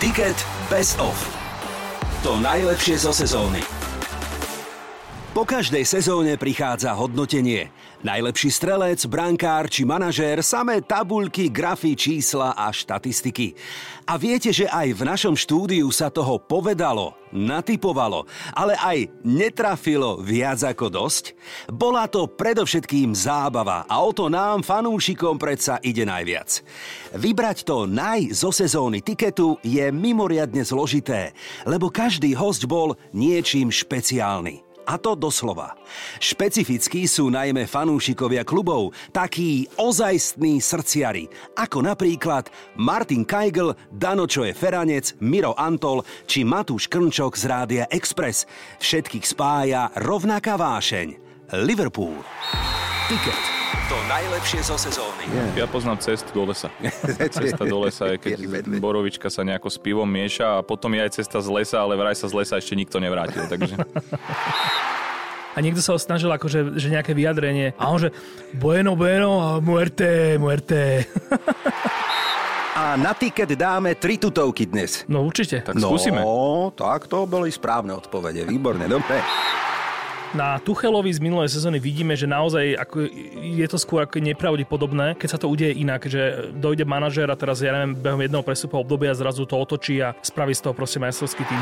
Ticket Best of. To najlepšie zo sezóny. Po každej sezóne prichádza hodnotenie. Najlepší strelec, brankár či manažér, samé tabuľky, grafy, čísla a štatistiky. A viete, že aj v našom štúdiu sa toho povedalo, natypovalo, ale aj netrafilo viac ako dosť? Bola to predovšetkým zábava a o to nám, fanúšikom, predsa ide najviac. Vybrať to naj zo sezóny tiketu je mimoriadne zložité, lebo každý host bol niečím špeciálny. A to doslova. Špecifickí sú najmä fanúšikovia klubov, takí ozajstní srdciari, ako napríklad Martin Kajgl, Dano Čoje Feranec, Miro Antol či Matúš Krnčok z Rádia Express. Všetkých spája rovnaká vášeň. Liverpool. Ticket. To najlepšie zo sezóny. Ja poznám cestu do lesa. Cesta do lesa je, keď borovička sa nejako s pivom mieša a potom je aj cesta z lesa, ale vraj sa z lesa ešte nikto nevrátil. Takže... A niekto sa ho snažil akože že nejaké vyjadrenie. A on že bueno, bueno a muerte, muerte. A na tiket dáme tri tutovky dnes. No určite. Tak skúsime. No, tak to boli správne odpovede. Výborne, dobre. Na Tuchelovi z minulej sezóny vidíme, že naozaj ako je to skôr ako nepravdepodobné, keď sa to udeje inak, že dojde manažér a teraz, ja neviem, behom jedného prestupového obdobia zrazu to otočí a spraví z toho proste majstrovský tým.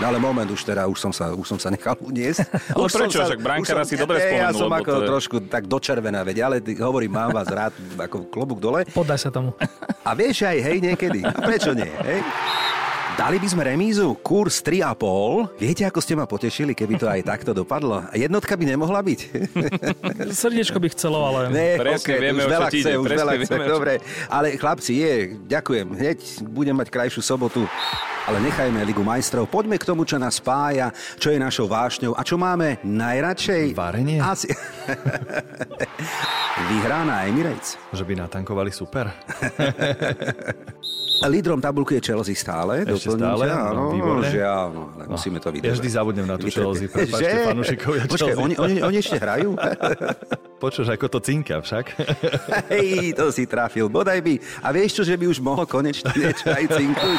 No ale moment, už teda, už som sa, už som sa nechal uniesť. Ale už prečo? Som Však brankara si dobre Ja spomenul, som lebo ako to je- trošku tak dočervená, veď, ale hovorím, mám vás rád, ako klobúk dole. Poddaj sa tomu. A vieš aj, hej, niekedy. A prečo nie, hej? Dali by sme remízu, kurz 3,5. Viete, ako ste ma potešili, keby to aj takto dopadlo? Jednotka by nemohla byť? Srdiečko by chcelo, ale... Ne, Presne okay, vieme, už veľa chce, ide, už presne veľa chce, dobre. Ale chlapci, je, ďakujem, hneď budem mať krajšiu sobotu. Ale nechajme Ligu majstrov, poďme k tomu, čo nás spája, čo je našou vášňou a čo máme najradšej. Varenie? Asi... Vyhrá na Emirates. Že by natankovali super. Lídrom tabulky je Chelsea stále. Ešte stále? No, Áno, výborne. žiaľ, no, ale musíme to vydržať. Ja vždy zabudnem na tú. Chelsea, prepáčte, fanúšikovia Počkaj, oni, oni, oni ešte hrajú? Počuš, ako to cinka však. Hej, to si trafil, bodaj by. A vieš čo, že by už mohol konečne niečo aj cinkuť?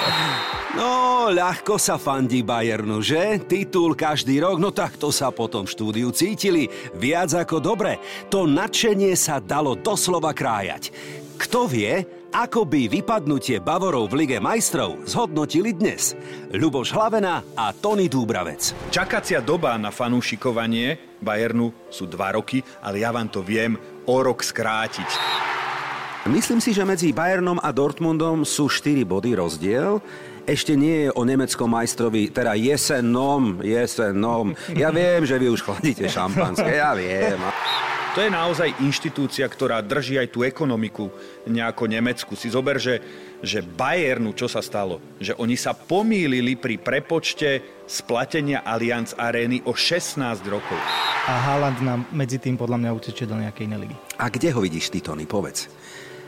No, ľahko sa fandí Bayernu, že? Titul každý rok, no tak to sa potom v štúdiu cítili. Viac ako dobre. To nadšenie sa dalo doslova krájať. Kto vie, ako by vypadnutie Bavorov v Lige majstrov zhodnotili dnes? Ľuboš Hlavena a Tony Dúbravec. Čakacia doba na fanúšikovanie Bayernu sú dva roky, ale ja vám to viem o rok skrátiť. Myslím si, že medzi Bayernom a Dortmundom sú 4 body rozdiel. Ešte nie je o nemeckom majstrovi, teda jesenom, jesenom. Ja viem, že vy už chladíte šampanské, ja viem. To je naozaj inštitúcia, ktorá drží aj tú ekonomiku nejako Nemecku. Si zober, že, že Bayernu, čo sa stalo? Že oni sa pomýlili pri prepočte splatenia Allianz Arény o 16 rokov. A Haaland nám medzi tým podľa mňa utečie do nejakej inej ligy. A kde ho vidíš ty, Tony, povedz?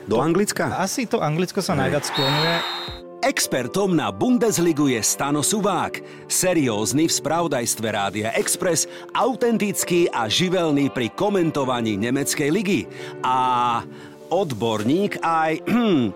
Do Anglicka? Asi to Anglicko sa najviac sklonuje. Expertom na Bundesligu je Stano Suvák. Seriózny v spravodajstve Rádia Express, autentický a živelný pri komentovaní nemeckej ligy. A odborník aj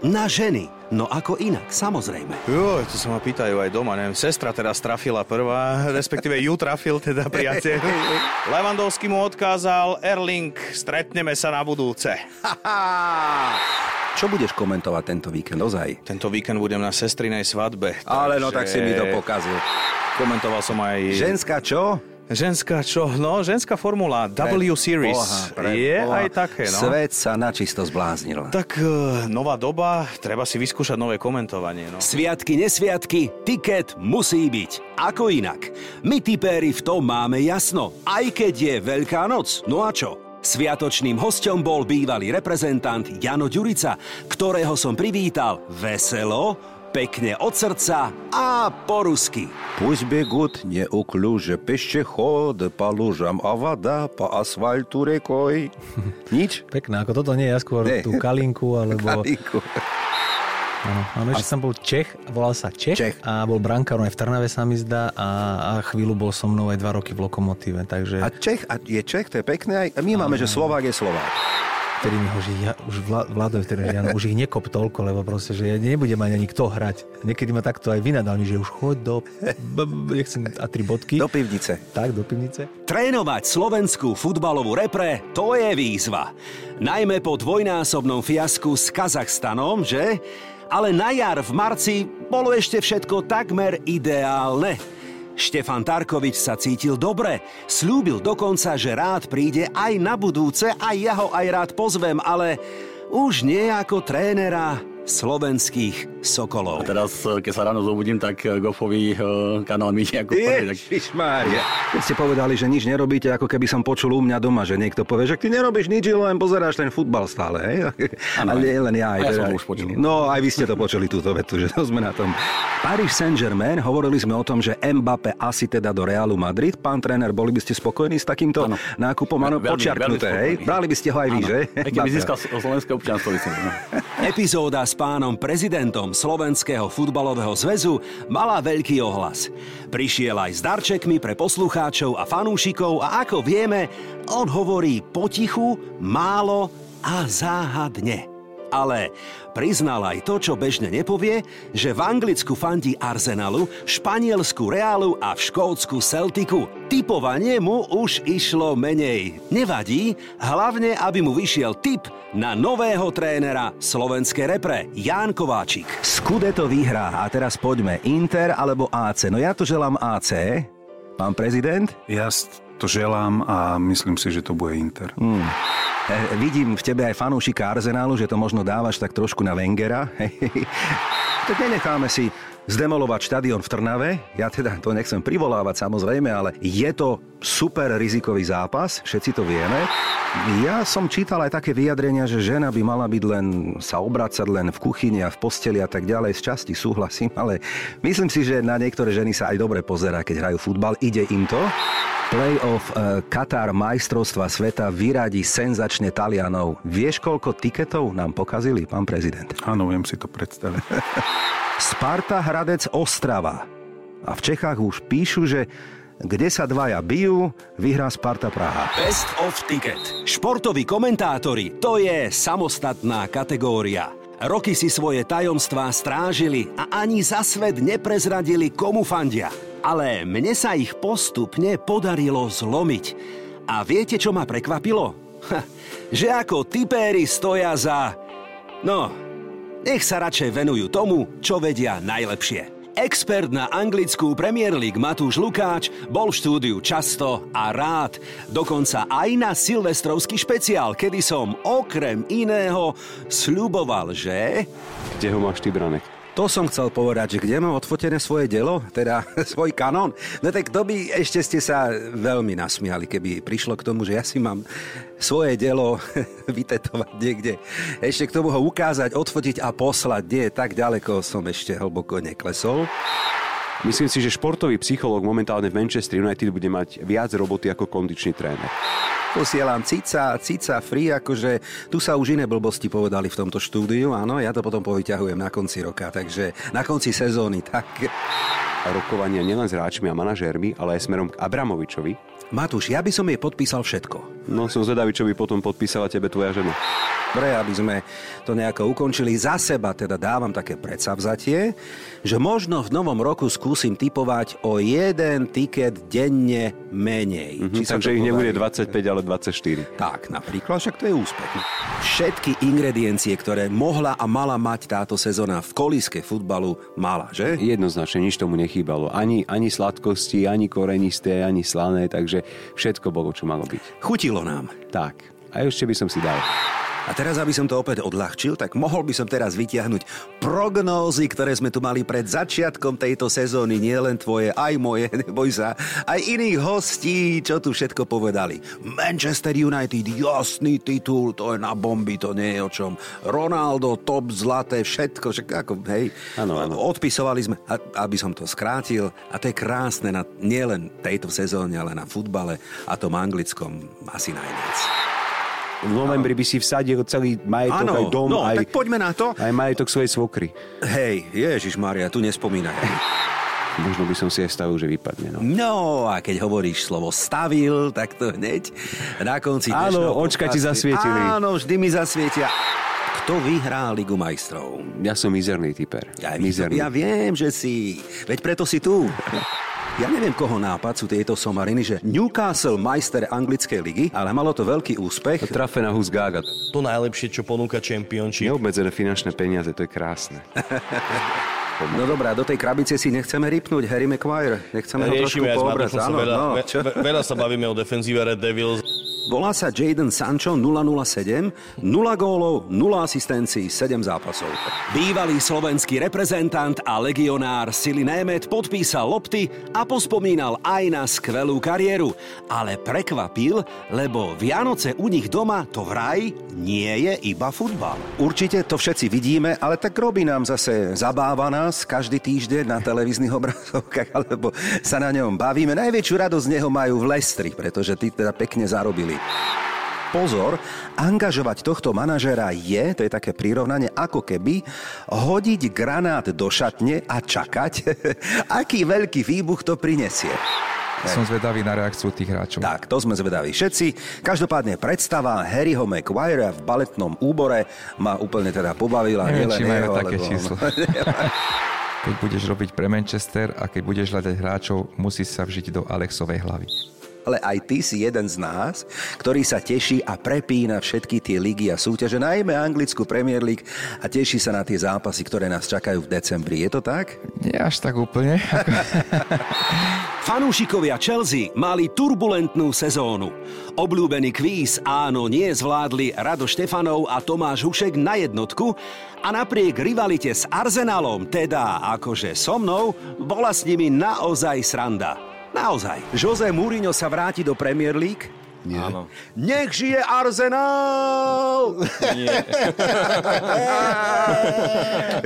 na ženy. No ako inak, samozrejme. Jo, to sa ma pýtajú aj doma, neviem, sestra teraz trafila prvá, respektíve ju trafil teda priateľ. Levandovský mu odkázal, Erling, stretneme sa na budúce. Čo budeš komentovať tento víkend, ozaj? Tento víkend budem na sestrinej svadbe. Ale no tak si mi to takže pokazil. Komentoval som aj... Ženská čo? Ženská čo? No, ženská formula W Series. Boha, pre je Boha. aj také, no. Svet sa načisto zbláznil. Tak eh, nová doba, treba si vyskúšať nové komentovanie, no. Sviatky, nesviatky, tiket musí byť. Ako inak. My tipéri v tom máme jasno. Aj keď je Veľká noc, no a čo? Sviatočným hostom bol bývalý reprezentant Jano Ďurica, ktorého som privítal veselo, pekne od srdca a po rusky. Пусть бегут неуклюже пешеходы по лужам, а вода по асфальту рекой. Nič? Pekné, ako toto nie, ja skôr Nie. tú kalinku, alebo... Kalíku. Áno, áno, ešte som bol Čech, volal sa Čech, Čech. a bol brankárom aj v Trnave sa mi zdá a, a chvíľu bol so mnou aj dva roky v Lokomotíve, takže... A Čech, a je Čech, to je pekné. Aj, a my máme, že Slovák je Slovák. Vtedy mi ho, že ja, už vtedy, že ja, už ich nekop toľko, lebo proste, že ja nebudem mať ani kto hrať. Niekedy ma takto aj vynadal že už choď do... Nechcem a tri bodky. Do pivnice. Tak, do pivnice. Trénovať slovenskú futbalovú repre, to je výzva. Najmä po dvojnásobnom fiasku s Kazachstanom, že? Ale na jar v marci bolo ešte všetko takmer ideálne. Štefan Tarkovič sa cítil dobre. Slúbil dokonca, že rád príde aj na budúce a ja ho aj rád pozvem, ale už nie ako trénera slovenských Sokolov. Teraz, keď sa ráno zobudím, tak Gofovi eh, kanál mi nejako tak Ježišmária. Keď ste povedali, že nič nerobíte, ako keby som počul u mňa doma, že niekto povie, že ty nerobíš nič, len pozeráš ten futbal stále. Hej? Ale len ja. Aj A ja teda- som to už počul. No, aj vy ste to počuli, túto vetu, že to sme na tom. Paris Saint-Germain, hovorili sme o tom, že Mbappé asi teda do Realu Madrid. Pán tréner, boli by ste spokojní s takýmto Áno. nákupom? Áno, počiarknuté, veľmi hej? Brali by ste ho aj vy, Áno. že? Aj keby získal slovenské občianstvo. No. Epizóda s pánom prezidentom Slovenského futbalového zväzu mala veľký ohlas. Prišiel aj s darčekmi pre poslucháčov a fanúšikov a ako vieme, on hovorí potichu, málo a záhadne. Ale priznal aj to, čo bežne nepovie, že v Anglicku fandí Arsenalu, v Španielsku Realu a v Škótsku Celticu. Typovanie mu už išlo menej. Nevadí, hlavne aby mu vyšiel tip na nového trénera slovenskej repre, Ján Kováčik. Skudeto vyhrá. A teraz poďme. Inter alebo AC? No ja to želám AC. Pán prezident? Ja to želám a myslím si, že to bude Inter. Hmm. E, vidím v tebe aj fanúšika Arsenálu, že to možno dávaš tak trošku na Wengera. tak nenecháme si zdemolovať štadión v Trnave. Ja teda to nechcem privolávať samozrejme, ale je to super rizikový zápas, všetci to vieme. Ja som čítal aj také vyjadrenia, že žena by mala byť len sa obracať len v kuchyni a v posteli a tak ďalej. Z časti súhlasím, ale myslím si, že na niektoré ženy sa aj dobre pozerá, keď hrajú futbal. Ide im to. Playoff eh, Katar majstrovstva sveta vyradí senzačne Talianov. Vieš, koľko tiketov nám pokazili, pán prezident? Áno, viem si to predstaviť. Sparta Hradec Ostrava. A v Čechách už píšu, že kde sa dvaja bijú, vyhrá Sparta Praha. Best of Ticket. Športoví komentátori, to je samostatná kategória. Roky si svoje tajomstvá strážili a ani za svet neprezradili, komu fandia. Ale mne sa ich postupne podarilo zlomiť. A viete, čo ma prekvapilo? Ha, že ako tipéri stoja za... No, nech sa radšej venujú tomu, čo vedia najlepšie. Expert na anglickú Premier League Matúš Lukáč bol v štúdiu často a rád. Dokonca aj na silvestrovský špeciál, kedy som okrem iného sľuboval, že... Kde ho máš ty, Branek? To som chcel povedať, že kde mám odfotené svoje dielo, teda svoj kanón. No tak to by ešte ste sa veľmi nasmiali, keby prišlo k tomu, že ja si mám svoje dielo vytetovať niekde. Ešte k tomu ho ukázať, odfotiť a poslať. Nie, tak ďaleko som ešte hlboko neklesol. Myslím si, že športový psychológ momentálne v Manchester United bude mať viac roboty ako kondičný tréner. Posielam cica, cica free, akože tu sa už iné blbosti povedali v tomto štúdiu, áno, ja to potom povyťahujem na konci roka, takže na konci sezóny, tak... Rokovania nielen s hráčmi a manažérmi, ale aj smerom k Abramovičovi. Matúš, ja by som jej podpísal všetko. No som zvedavý, čo by potom podpísala tebe tvoja žena. Dobre, aby sme to nejako ukončili. Za seba teda dávam také predsavzatie, že možno v novom roku skúsim typovať o jeden tiket denne menej. Mhm, sa takže ich nebude podarí? 25, ale 24. Tak, napríklad, však to je úspech. Všetky ingrediencie, ktoré mohla a mala mať táto sezóna v kolíske futbalu, mala, že? Jednoznačne nič tomu nechýbalo. Ani, ani sladkosti, ani korenisté, ani slané, takže všetko bolo, čo malo byť. Chutilo nám. Tak. A ešte by som si dal. A teraz, aby som to opäť odľahčil, tak mohol by som teraz vytiahnuť prognózy, ktoré sme tu mali pred začiatkom tejto sezóny, nie len tvoje, aj moje, neboj sa, aj iných hostí, čo tu všetko povedali. Manchester United, jasný titul, to je na bomby, to nie je o čom. Ronaldo, top, zlaté, všetko, však ako, hej. Áno, áno. Odpisovali sme, aby som to skrátil, a to je krásne na nielen tejto sezóne, ale na futbale a tom anglickom asi najviac. V novembri by si vsadil celý majetok, Áno, aj dom, no, aj, tak poďme na to. aj majetok svojej svokry. Hej, Ježiš Maria, tu nespomínaj. Možno by som si aj stavil, že vypadne. No. No a keď hovoríš slovo stavil, tak to hneď na konci Áno, očka ti zasvietili. Áno, vždy mi zasvietia. Kto vyhrá Ligu majstrov? Ja som mizerný typer. Ja, mizerný. ja viem, že si. Veď preto si tu. Ja neviem, koho nápad sú tieto somariny, že Newcastle majster anglickej ligy, ale malo to veľký úspech. Trafená Husgága. To najlepšie, čo ponúka Championship. Neobmedzené finančné peniaze, to je krásne. No dobrá, do tej krabice si nechceme rypnúť Harry Maguire. Nechceme ho trošku Riešime s poobrať. Matúšom, Áno, veľa, no, ve- veľa sa bavíme o defenzíve Red Devils. Volá sa Jaden Sancho 007, 0 gólov, 0 asistencií, 7 zápasov. Bývalý slovenský reprezentant a legionár Sili Német podpísal lopty a pospomínal aj na skvelú kariéru. Ale prekvapil, lebo Vianoce u nich doma to vraj nie je iba futbal. Určite to všetci vidíme, ale tak robí nám zase zabáva nás každý týždeň na televíznych obrazovkách, alebo sa na ňom bavíme. Najväčšiu radosť z neho majú v Lestri, pretože tí teda pekne zarobili. Pozor, angažovať tohto manažera je, to je také prirovnanie, ako keby hodiť granát do šatne a čakať, aký veľký výbuch to prinesie. Som zvedavý na reakciu tých hráčov. Tak, to sme zvedaví všetci. Každopádne predstava Harryho Maguire v baletnom úbore ma úplne teda pobavila. Neviem, či majú také lebo- číslo. Keď budeš robiť pre Manchester a keď budeš hľadať hráčov, musíš sa vžiť do Alexovej hlavy. Ale aj ty si jeden z nás, ktorý sa teší a prepína všetky tie ligy a súťaže, najmä anglickú Premier League a teší sa na tie zápasy, ktoré nás čakajú v decembri. Je to tak? Nie až tak úplne. Fanúšikovia Chelsea mali turbulentnú sezónu. Obľúbený kvíz áno nie zvládli Rado Štefanov a Tomáš Hušek na jednotku a napriek rivalite s Arsenalom, teda akože so mnou, bola s nimi naozaj sranda. Naozaj. Jose Mourinho sa vráti do Premier League? Nie. Áno. Nech žije Arsenal! Nie.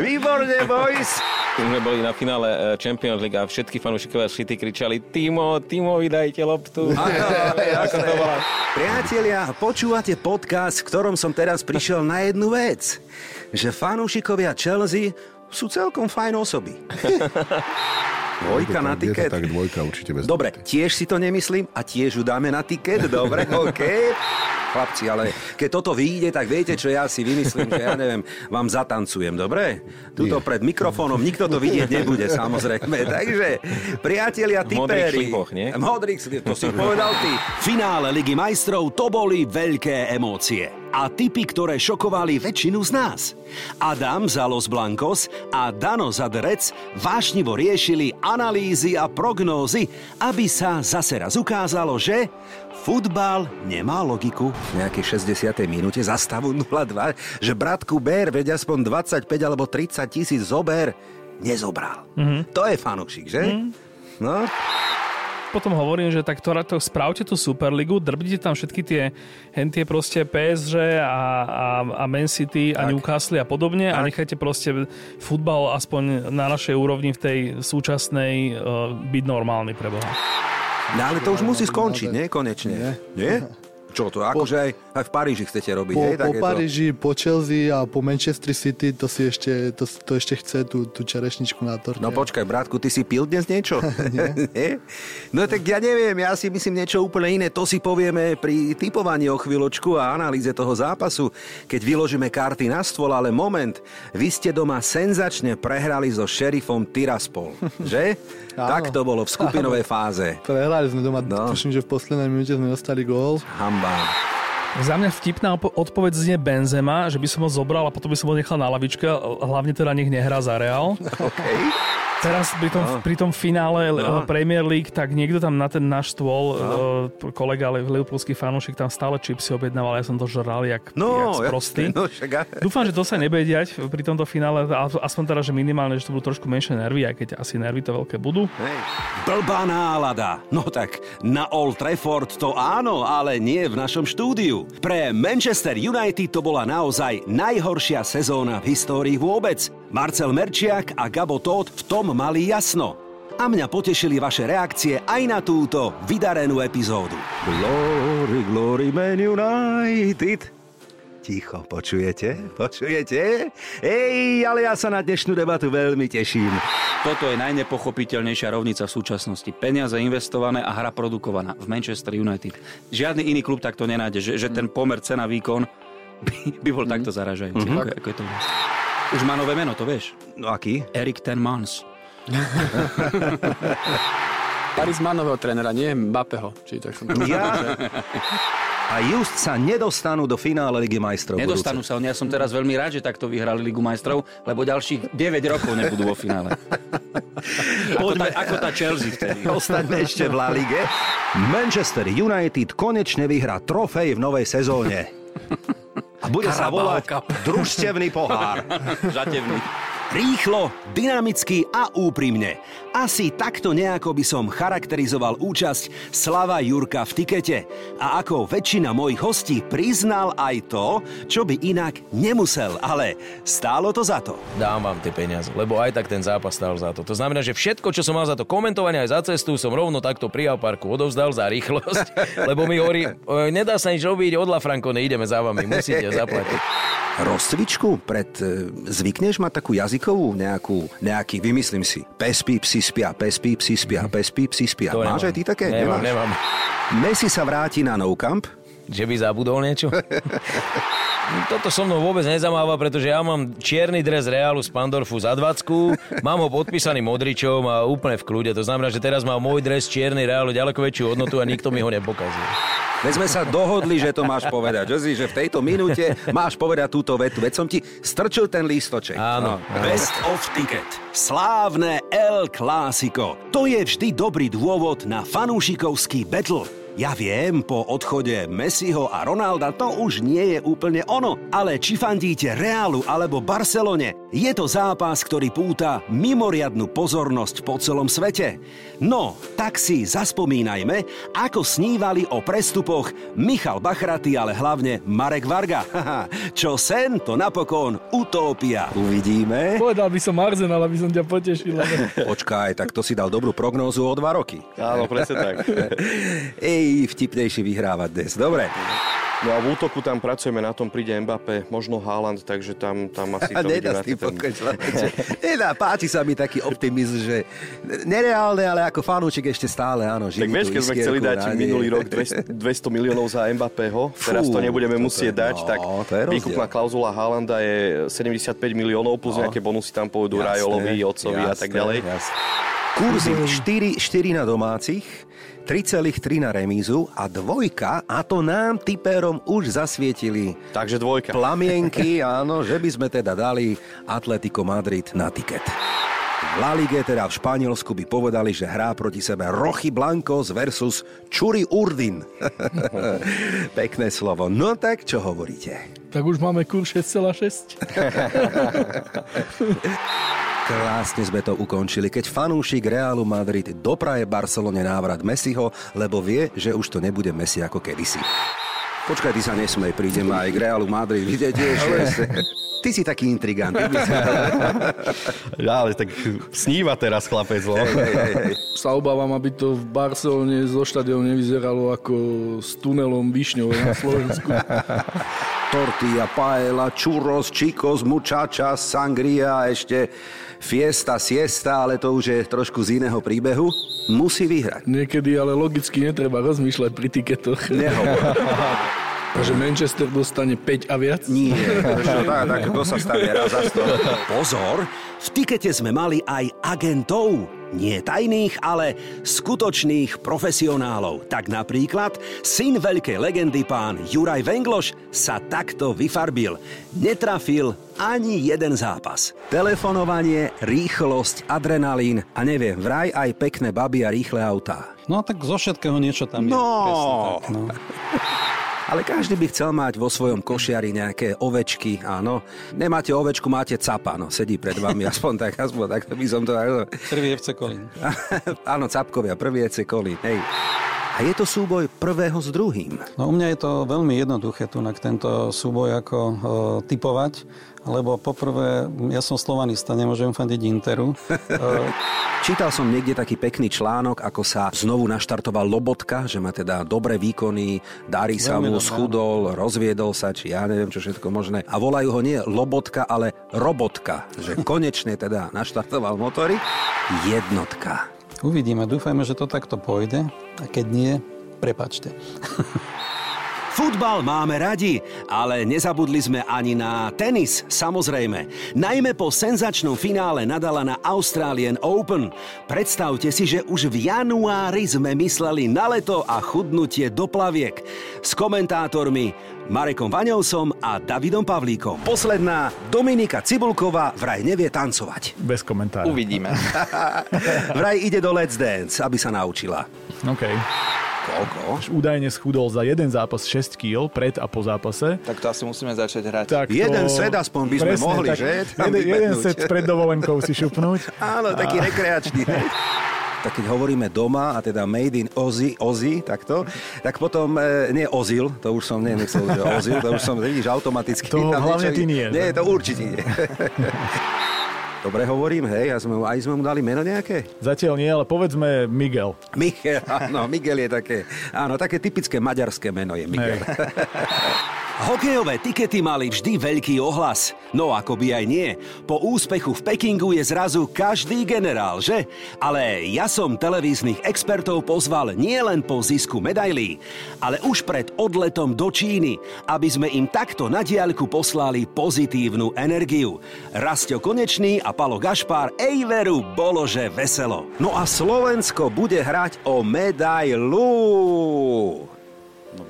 Výborne, boys! Keď sme boli na finále eh, Champions League a všetky fanúšikovia City kričali Timo, Timo, vydajte loptu. Ako to bola? Priatelia, počúvate podcast, v ktorom som teraz prišiel na jednu vec. Že fanúšikovia Chelsea sú celkom fajn osoby. Dvojka na tiket. tak dvojka určite bez Dobre, tiež si to nemyslím a tiež ju dáme na tiket. Dobre, OK. Chlapci, ale keď toto vyjde, tak viete, čo ja si vymyslím, že ja neviem, vám zatancujem, dobre? Tuto pred mikrofónom nikto to vidieť nebude, samozrejme. Takže, priatelia, tipéri. modrých slipoch, to si povedal ty. Finále Ligy majstrov to boli veľké emócie. A typy, ktoré šokovali väčšinu z nás. Adam za Los Blancos a Dano za Drec vášnivo riešili analýzy a prognózy, aby sa zase raz ukázalo, že futbal nemá logiku. V nejakej 60. minúte za stavu 0-2, že bratku Bér veď aspoň 25 alebo 30 tisíc zober, nezobral. Mhm. To je fanúšik, že? No, Potom hovorím, že tak to, to spravte tú Superligu, drbnite tam všetky tie hentie proste PSG a, a, a Man City a Tak. Newcastle a podobne a nechajte proste futbal aspoň na našej úrovni v tej súčasnej uh, byť normálny pre Boha. No ale to už musí skončiť, nie? Konečne. Nie? Čo to? Akože aj, aj v Paríži chcete robiť, Po, hej? po? Paríži, po Chelsea a po Manchester City to si ešte, to, to ešte chce tú, tú čerešničku na torte. No počkaj, bratku, ty si pil dnes niečo? Nie? No tak ja neviem, ja si myslím niečo úplne iné. To si povieme pri typovaní o chvíľočku a analýze toho zápasu, keď vyložíme karty na stôl, ale moment, vy ste doma senzačne prehrali so šerifom Tiraspol, že? Áno. tak to bolo v skupinovej fáze. Prehrali sme doma, No. tuším, že v poslednej minúte sme dostali gól. Hamba. Za mňa vtipná odpoveď znie Benzema, že by som ho zobral a potom by som ho nechal na lavičke, hlavne teda nech nehrá za Real. Okay. Teraz pri tom, No. pri tom finále No. Premier League, tak niekto tam na ten náš stôl, no. kolega ale Liverpoolský fanúšik tam stále čipsy objednával, ja som to žral jak, No, jak sprostý. jasné, no však Dúfam, že to sa nebude diať pri tomto finále, aspoň teda, že minimálne, že to budú trošku menšie nervy, aj keď asi nervy to veľké budú. Hej. Blbá nálada. No tak, na Old Trafford to áno, ale nie v našom štúdiu. Pre Manchester United to bola naozaj najhoršia sezóna v histórii vôbec. Marcel Merčiak a Gabo Todt v tom mali jasno. A mňa potešili vaše reakcie aj na túto vydarenú epizódu. Glory, glory, Man United. Ticho, počujete? Počujete? Ej, ale ja sa na dnešnú debatu veľmi teším. Toto je najnepochopiteľnejšia rovnica v súčasnosti. Peniaze investované a hra produkovaná v Manchester United. Žiadny iný klub takto nenájde, že, že ten pomer cena-výkon by, by bol takto zaražajúci. Mhm. Ako, ako je to Už má nové meno, to vieš? No aký? Erik Ten Mans. Paris má nového trénera, nie Mbappého. Či tak som Ja? A just sa nedostanú do finále Ligy majstrov. Nedostanú sa, ja som teraz veľmi rád, že takto vyhrali Ligu majstrov, lebo ďalších 9 rokov nebudú vo finále. Ako tá, ako tá Chelsea vtedy. Ostatné ešte v La Lige. Manchester United konečne vyhrá trofej v novej sezóne. A bude sa volať družstevný pohár. Žatevný. Rýchlo, dynamicky a úprimne. Asi takto nejako by som charakterizoval účasť Slava Jurka v tikete. A ako väčšina mojich hostí priznal aj to, čo by inak nemusel, ale stálo to za to. Dám vám tie peniaze, lebo aj tak ten zápas stál za to. To znamená, že všetko, čo som mal za to komentovanie aj za cestu, som rovno takto pri parku odovzdal za rýchlosť, lebo mi hovorí, "O, nedá sa nič robiť, od La Franco neideme za vami, musíte zaplatiť. Rozcvičku pred... e, Zvykneš mať takú jazykovú nejakú, nejaký, vymyslím si, pes píp si spia, pes píp si spia, pes píp si spia. To Máš nemám. aj ty také? Nemám, Nemáš? nemám. Messi sa vráti na Nou Camp. Že by zabudol niečo? Toto so mnou vôbec nezamáva, pretože ja mám čierny dres Reálu z Pandorfu za 20, mám ho podpísaný Modričom a úplne v kľude. To znamená, že teraz má môj dres čierny Reálu ďaleko väčšiu hodnotu a nikto mi ho nepokazí. Veď sme sa dohodli, že to máš povedať. Že, si, že v tejto minúte máš povedať túto vetu. Veď som ti strčil ten lístoček. Áno. Best of Ticket. Slávne El Clásico. To je vždy dobrý dôvod na fanúšikovský battle. Ja viem, po odchode Messiho a Ronalda to už nie je úplne ono, ale či fandíte Reálu alebo Barcelone, je to zápas, ktorý púta mimoriadnu pozornosť po celom svete. No, tak si zaspomínajme, ako snívali o prestupoch Michal Bachraty, ale hlavne Marek Varga. Haha, Čo sen, to napokon utópia. Uvidíme. Povedal by som Arsenal, aby som ťa potešil. ale- Počkaj, tak to si dal dobrú prognózu o dva roky. Áno, presne tak. Ej, vtipnejší vyhrávať dnes. Dobre. No a v útoku tam pracujeme, na tom príde Mbappé, možno Haaland, takže tam, tam asi to Nedá s tým pokračovať. Nedá, páči sa mi taký optimizm, že nereálne, ale ako fanúčik ešte stále, áno. Tak vieš, keď sme chceli dať nádeje. minulý rok 200, 200 miliónov za Mbappého, teraz to nebudeme musieť je- dať, no, tak výkupná klauzula Haalanda je 75 miliónov, plus No. nejaké bonusy tam pôjdu Jasné, Rajolovi, Otcovi a tak jasné, ďalej. jasné. Kurzy 4, 4 na domácich, 3,3 na remízu a dvojka, a to nám typérom už zasvietili. Takže dvojka. Plamienky, áno, že by sme teda dali Atletico Madrid na tiket. La Lige, teda v Španielsku, by povedali, že hrá proti sebe Rochy Blancos versus Čuri Urdin. Pekné slovo. No tak, čo hovoríte? Tak už máme kurz 6,6. Krásne sme to ukončili, keď fanúšik Realu Madrid dopraje Barcelone návrat Messiho, lebo vie, že už to nebude Messi ako kedysi. Počkaj, ty sa nesmej, prídem aj k Realu Madrid, vidíte tiež. Ty si taký intrigant. Ty by si... Ja, ale tak sníva teraz chlapec, no. Sa obávam, aby to v Barcelone zo štadionu nevyzeralo ako s tunelom Višňov na Slovensku. Tortilla, paella, churros, chicos, muchacha, sangria a ešte fiesta, siesta, ale to už je trošku z iného príbehu. Musí vyhrať. Niekedy ale logicky netreba rozmýšľať pri tiketoch. Nehovor. Takže Manchester dostane 5 a viac? Nie, prečo tak, tak to sa stane raz za sto. Pozor, v tikete sme mali aj agentov. Nie tajných, ale skutočných profesionálov. Tak napríklad syn veľkej legendy pán Juraj Vengloš sa takto vyfarbil. Netrafil ani jeden zápas. Telefonovanie, rýchlosť, adrenalín a neviem, vraj aj pekné baby a rýchle autá. No tak zo všetkého niečo tam je. No. Presne tak, no. Ale každý by chcel mať vo svojom košiari nejaké ovečky, áno. Nemáte ovečku, máte capa, no, sedí pred vami, aspoň tak, aspoň tak, by som to... Prvý FC Kolín. áno, capkovia, prvý EC Kolín, hej. A je to súboj prvého s druhým. No u mňa je to veľmi jednoduché tu tento súboj ako e, typovať, lebo poprvé, ja som slovanista, nemôžem fandiť Interu. Čítal som niekde taký pekný článok, ako sa znovu naštartoval Lobotka, že má teda dobré výkony, darí sa mu, schudol, rozviedol sa, či ja neviem, čo všetko možné. A volajú ho nie Lobotka, ale Robotka, že konečne teda naštartoval motory. Jednotka. Uvidíme, dúfajme, že to takto pôjde a keď nie, prepačte. Futbal máme radi, ale nezabudli sme ani na tenis, samozrejme. Najmä po senzačnom finále Nadala na Australian Open. Predstavte si, že už v januári sme mysleli na leto a chudnutie do plaviek. S komentátormi Marekom Vaňovsom a Davidom Pavlíkom. Posledná, Dominika Cibulková vraj nevie tancovať. Bez komentára. Uvidíme. Vraj ide do Let's Dance, aby sa naučila. OK. Koľko? Údajne schudol za jeden zápas 6 kg pred a po zápase. Tak to asi musíme začať hrať. Tak to... Jeden set aspoň by sme Presne, mohli, tak že? Tam Jeden, jeden set pred dovolenkou si šupnúť. Áno, taký A- rekreačný. tak keď hovoríme doma, a teda made in Ozzy, Ozzy, takto, tak potom, e, nie Ozil, to už som nie, nechcel, že Ozil, to už som, vidíš, automaticky. To tam hlavne ty nie, Nie, to určite nie. Dobre hovorím, hej, a sme, mu- aj sme mu dali meno nejaké? Zatiaľ nie, ale povedzme Miguel. Miguel, áno, Miguel je také, áno, také typické maďarské meno je Miguel. Hokejové tikety mali vždy veľký ohlas. No ako by aj nie. Po úspechu v Pekingu je zrazu každý generál, že? Ale ja som televíznych expertov pozval nielen po zisku medailí, ale už pred odletom do Číny, aby sme im takto na diaľku poslali pozitívnu energiu. Rastio Konečný a Palo Gašpár, ej veru, bolo že veselo. No a Slovensko bude hrať o medailu.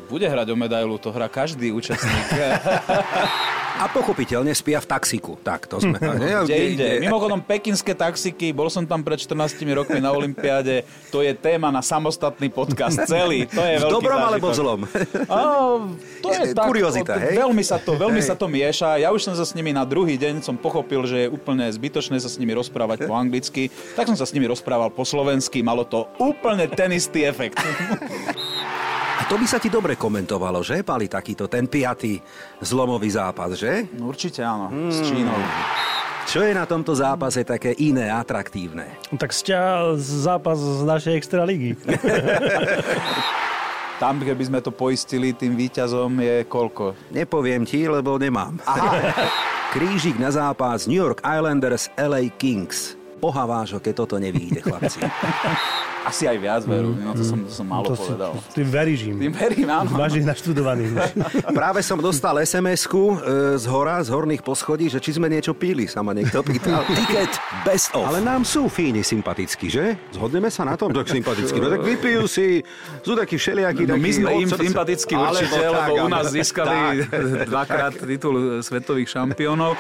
Bude hrať o medailu, to hrá každý účastník. A pochopiteľne spia v taxiku. Tak, to sme... Kde inde. Mimochodom, pekinské taxiky, bol som tam pred 14 rokmi na Olympiáde, to je téma na samostatný podcast celý. To je V dobrom zážitok. alebo v zlom? Á, to je Je tak, kuriozita, hej? Veľmi sa to, veľmi Hej. sa to mieša. Ja už som sa s nimi na druhý deň som pochopil, že je úplne zbytočné sa s nimi rozprávať po anglicky. Tak som sa s nimi rozprával po slovensky. Malo to úplne ten istý efekt. A to by sa ti dobre komentovalo, že, Pali, takýto ten piatý zlomový zápas, že? No, určite áno, s Čínou. Čo je na tomto zápase také iné, atraktívne? Tak sťa zápas z našej extra ligy. Tam, keby sme to poistili, tým výťazom je koľko? Nepoviem ti, lebo nemám. Krížik na zápas New York Islanders LA Kings. Boha vášho, keď toto nevíde, chlapci. Asi aj viac veru, no to som, to som málo To si- povedal. Ty veríš im. Tým verím, áno. Máš ich naštudovaných. Práve som dostal SMS-ku e, z hora, z horných poschodí, že či sme niečo píli, sa ma niekto pýtal. Ticket best of. Ale nám sú fíni sympatickí, že? Zhodneme sa na tom, tak sympatickí. No tak vypijú si, sú takí všelijakí. No my takí sme im sympatickí určite, lebo u nás získali dvakrát titul svetových šampiónov.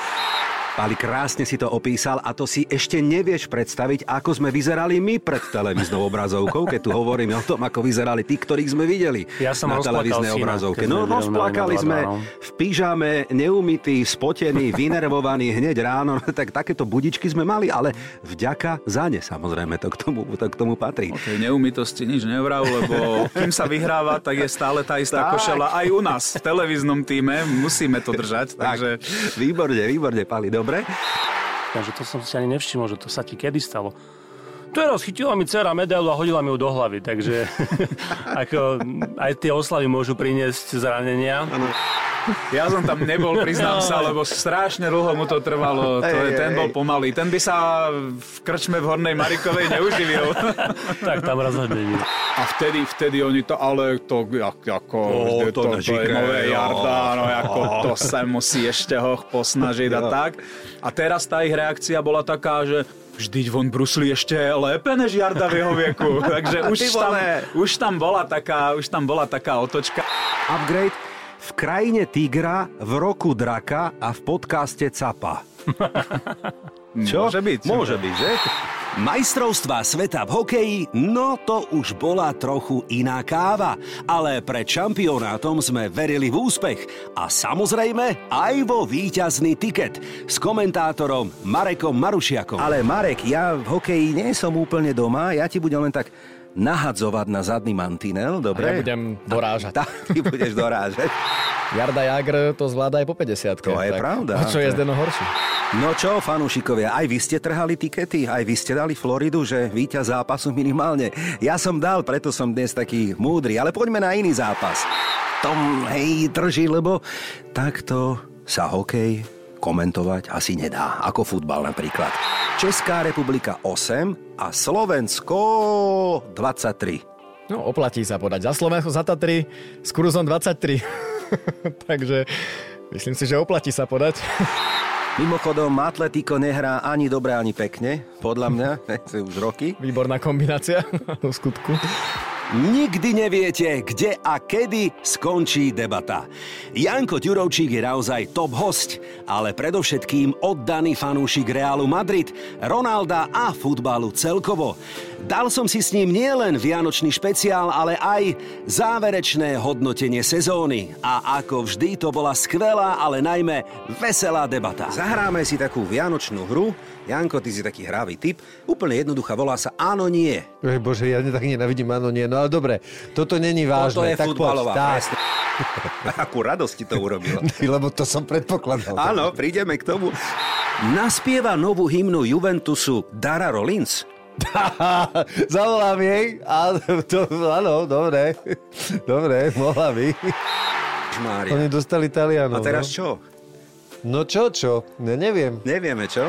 Pali, krásne si to opísal a to si ešte nevieš predstaviť, ako sme vyzerali my pred televíznou obrazovkou, keď tu hovoríme o tom, ako vyzerali tí, ktorých sme videli Ja som na televíznej obrazovke. No, rozplakali sme 2:2, no. v pyžame, neumytí, spotení, vynervovaní hneď ráno. No, tak takéto budičky sme mali, ale vďaka za ne, samozrejme, to k tomu, to k tomu patrí. O tej neumitosti nič nevrav, lebo kým sa vyhráva, tak je stále tá istá Tak. košela aj u nás v televíznom týme. Musíme to držať, takže... Výborne, výborne, Pali, dobre? Takže to som si ani nevšimol, že to sa ti kedy stalo. Teraz chytila mi dcera medailu a hodila mi ju do hlavy, takže ako, aj tie oslavy môžu priniesť zranenia. Ja som tam nebol, priznám sa, lebo strašne dlho mu to trvalo. To je, ten bol pomalý. Ten by sa v krčme v Hornej Marikovej neuživil. tak tam rozhodne nie. A vtedy, vtedy oni to, ale to, jak, ako, vždy to to, to, je nové jarda, no ako to sa musí ešte ho posnažiť a tak. A teraz tá ich reakcia bola taká, že Vždyť von brusli ešte lépe než Jarda v jeho veku. Takže už tam, už tam bola taká, už tam bola taká otočka. Upgrade v krajine tigra, v roku draka a v podcaste capa. Čo? Môže byť. Môže byť, že? Majstrovstvá sveta v hokeji, no to už bola trochu iná káva. Ale pred šampionátom sme verili v úspech. A samozrejme aj vo víťazný tiket s komentátorom Marekom Marušiakom. Ale Marek, ja v hokeji nie som úplne doma, ja ti budem len tak nahadzovať na zadný mantinel, dobre? A ja budem dorážať. Tak, ty budeš dorážať. Jarda Jagr to zvláda aj po 50 To je tak pravda. O čo je zdeno horší? No čo, fanúšikovia, aj vy ste trhali tikety, aj vy ste dali Floridu, že víťaz zápasu minimálne. Ja som dal, preto som dnes taký múdry, ale poďme na iný zápas. Tom, hej, drží, lebo takto sa hokej komentovať asi nedá, ako futbal napríklad. Česká republika 8 a Slovensko 23. No, oplatí sa podať za Slovensko, za Tatry s kurzom 23. Takže myslím si, že oplatí sa podať. Mimochodom, Atletico nehrá ani dobre, ani pekne, podľa mňa, už roky. Výborná kombinácia v skutku. Nikdy neviete, kde a kedy skončí debata. Janko Ďurovčík je naozaj top host, ale predovšetkým oddaný fanúšik Realu Madrid, Ronalda a futbalu celkovo. Dal som si s ním nielen vianočný špeciál, ale aj záverečné hodnotenie sezóny. A ako vždy to bola skvelá, ale najmä veselá debata. Zahráme si takú vianočnú hru. Janko, ty si taký hravý typ. Úplne jednoduchá, volá sa Áno, nie. Ej, bože, ja tak nenavidím áno, nie. No ale dobre, toto není vážne. Toto je tak futbalová. Poď. Akú radosť ti to urobilo. Lebo to som predpokladal. Áno, prídeme k tomu. Naspieva novú hymnu Juventusu Dara Rollins. Zavolám jej. A to, áno, dobre. Dobre, mohla by. Mária. Oni dostali Talianov. A teraz no. čo? No čo, čo? Ne, neviem. Nevieme, čo?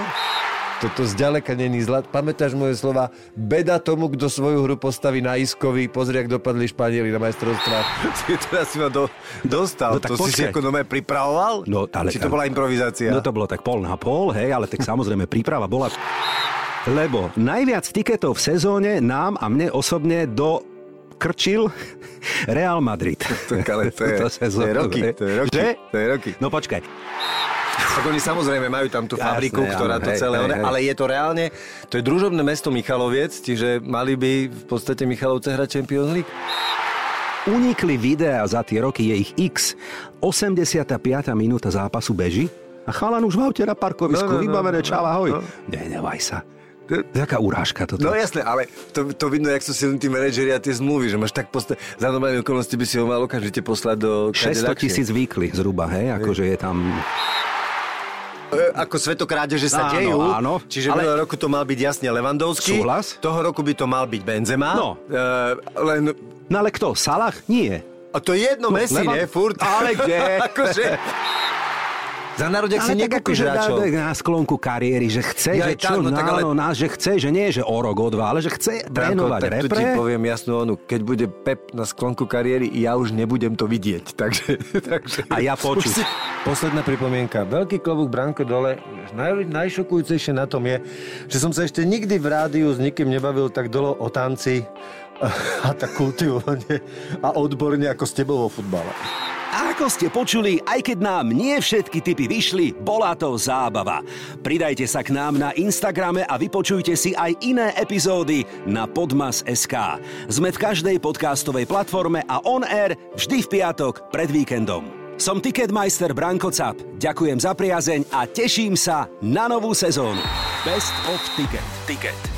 Toto zďaleka není zlat. Pamätáš moje slova? Beda tomu, kto svoju hru postaví na Iskovi. Pozri, ak dopadli Španieli na majstrovstvách. Teraz si ma do, dostal. No to si si počkaj. ako nové pripravoval? No, ale, Či to bola improvizácia? No to bolo tak pol na pol, hej, ale tak samozrejme príprava bola... Lebo najviac tiketov v sezóne nám a mne osobne do krčil Real Madrid. Tak ale to je, to je roky. To je roky. Že? To je roky. No počkaj. Tak oni samozrejme majú tam tú Jasné, fabriku, ktorá áno, to hej, celé... hej, hej. Ale je to reálne... To je družobné mesto Michaloviec, čiže mali by v podstate Michalovce hrať Champions League. Unikli videá za tie roky, je ich x. 85. minúta zápasu beží a chalan už v aute na parkovisku, No, no, no, vybavené, no, čau, ahoj. no. Nenevaj sa. Taká urážka toto. No jasné, ale to, to vidno, jak sú silní tí manažeri a tie zmluvy, že máš tak posta- za normálne okolnosti by si ho mal okamžite poslať do... kade 600 ľahšie. tisíc výkly zhruba, hej, akože je tam... E, Ako svetokrádeže sa Áno, dejú. áno. Čiže Ale- ale... roku to mal byť jasne Levandovský. Súhlas. Toho roku by to mal byť Benzema. No. E, len... No ale kto? Salah? Nie. A to je jedno, No, Messi, Levan- ne? Furt. Ale kde? akože... Za národek si nekúpiš akože dá- hráčov. dá na sklonku kariéry, že chce, Ja že čo, tak, no no, tak ale- nás, že chce, že nie, že o rok, o dva, ale že chce trénovať tak tu repre. ti poviem jasnú onu, keď bude Pep na sklonku kariéry, ja už nebudem to vidieť. Takže, takže... A ja počuť. Posledná pripomienka. Veľký klobúk, Branko, dole. Naj, najšokujúcejšie na tom je, že som sa ešte nikdy v rádiu s nikým nebavil tak dolo o tanci a tak kultivovane a odborne ako s tebou vo futbale. A ako ste počuli, aj keď nám nie všetky typy vyšli, bola to zábava. Pridajte sa k nám na Instagrame a vypočujte si aj iné epizódy na Podmas.sk. Sme v každej podcastovej platforme a on air vždy v piatok pred víkendom. Som Ticketmeister Branko Cap. Ďakujem za priazeň a teším sa na novú sezónu. Best of Ticket. Ticket.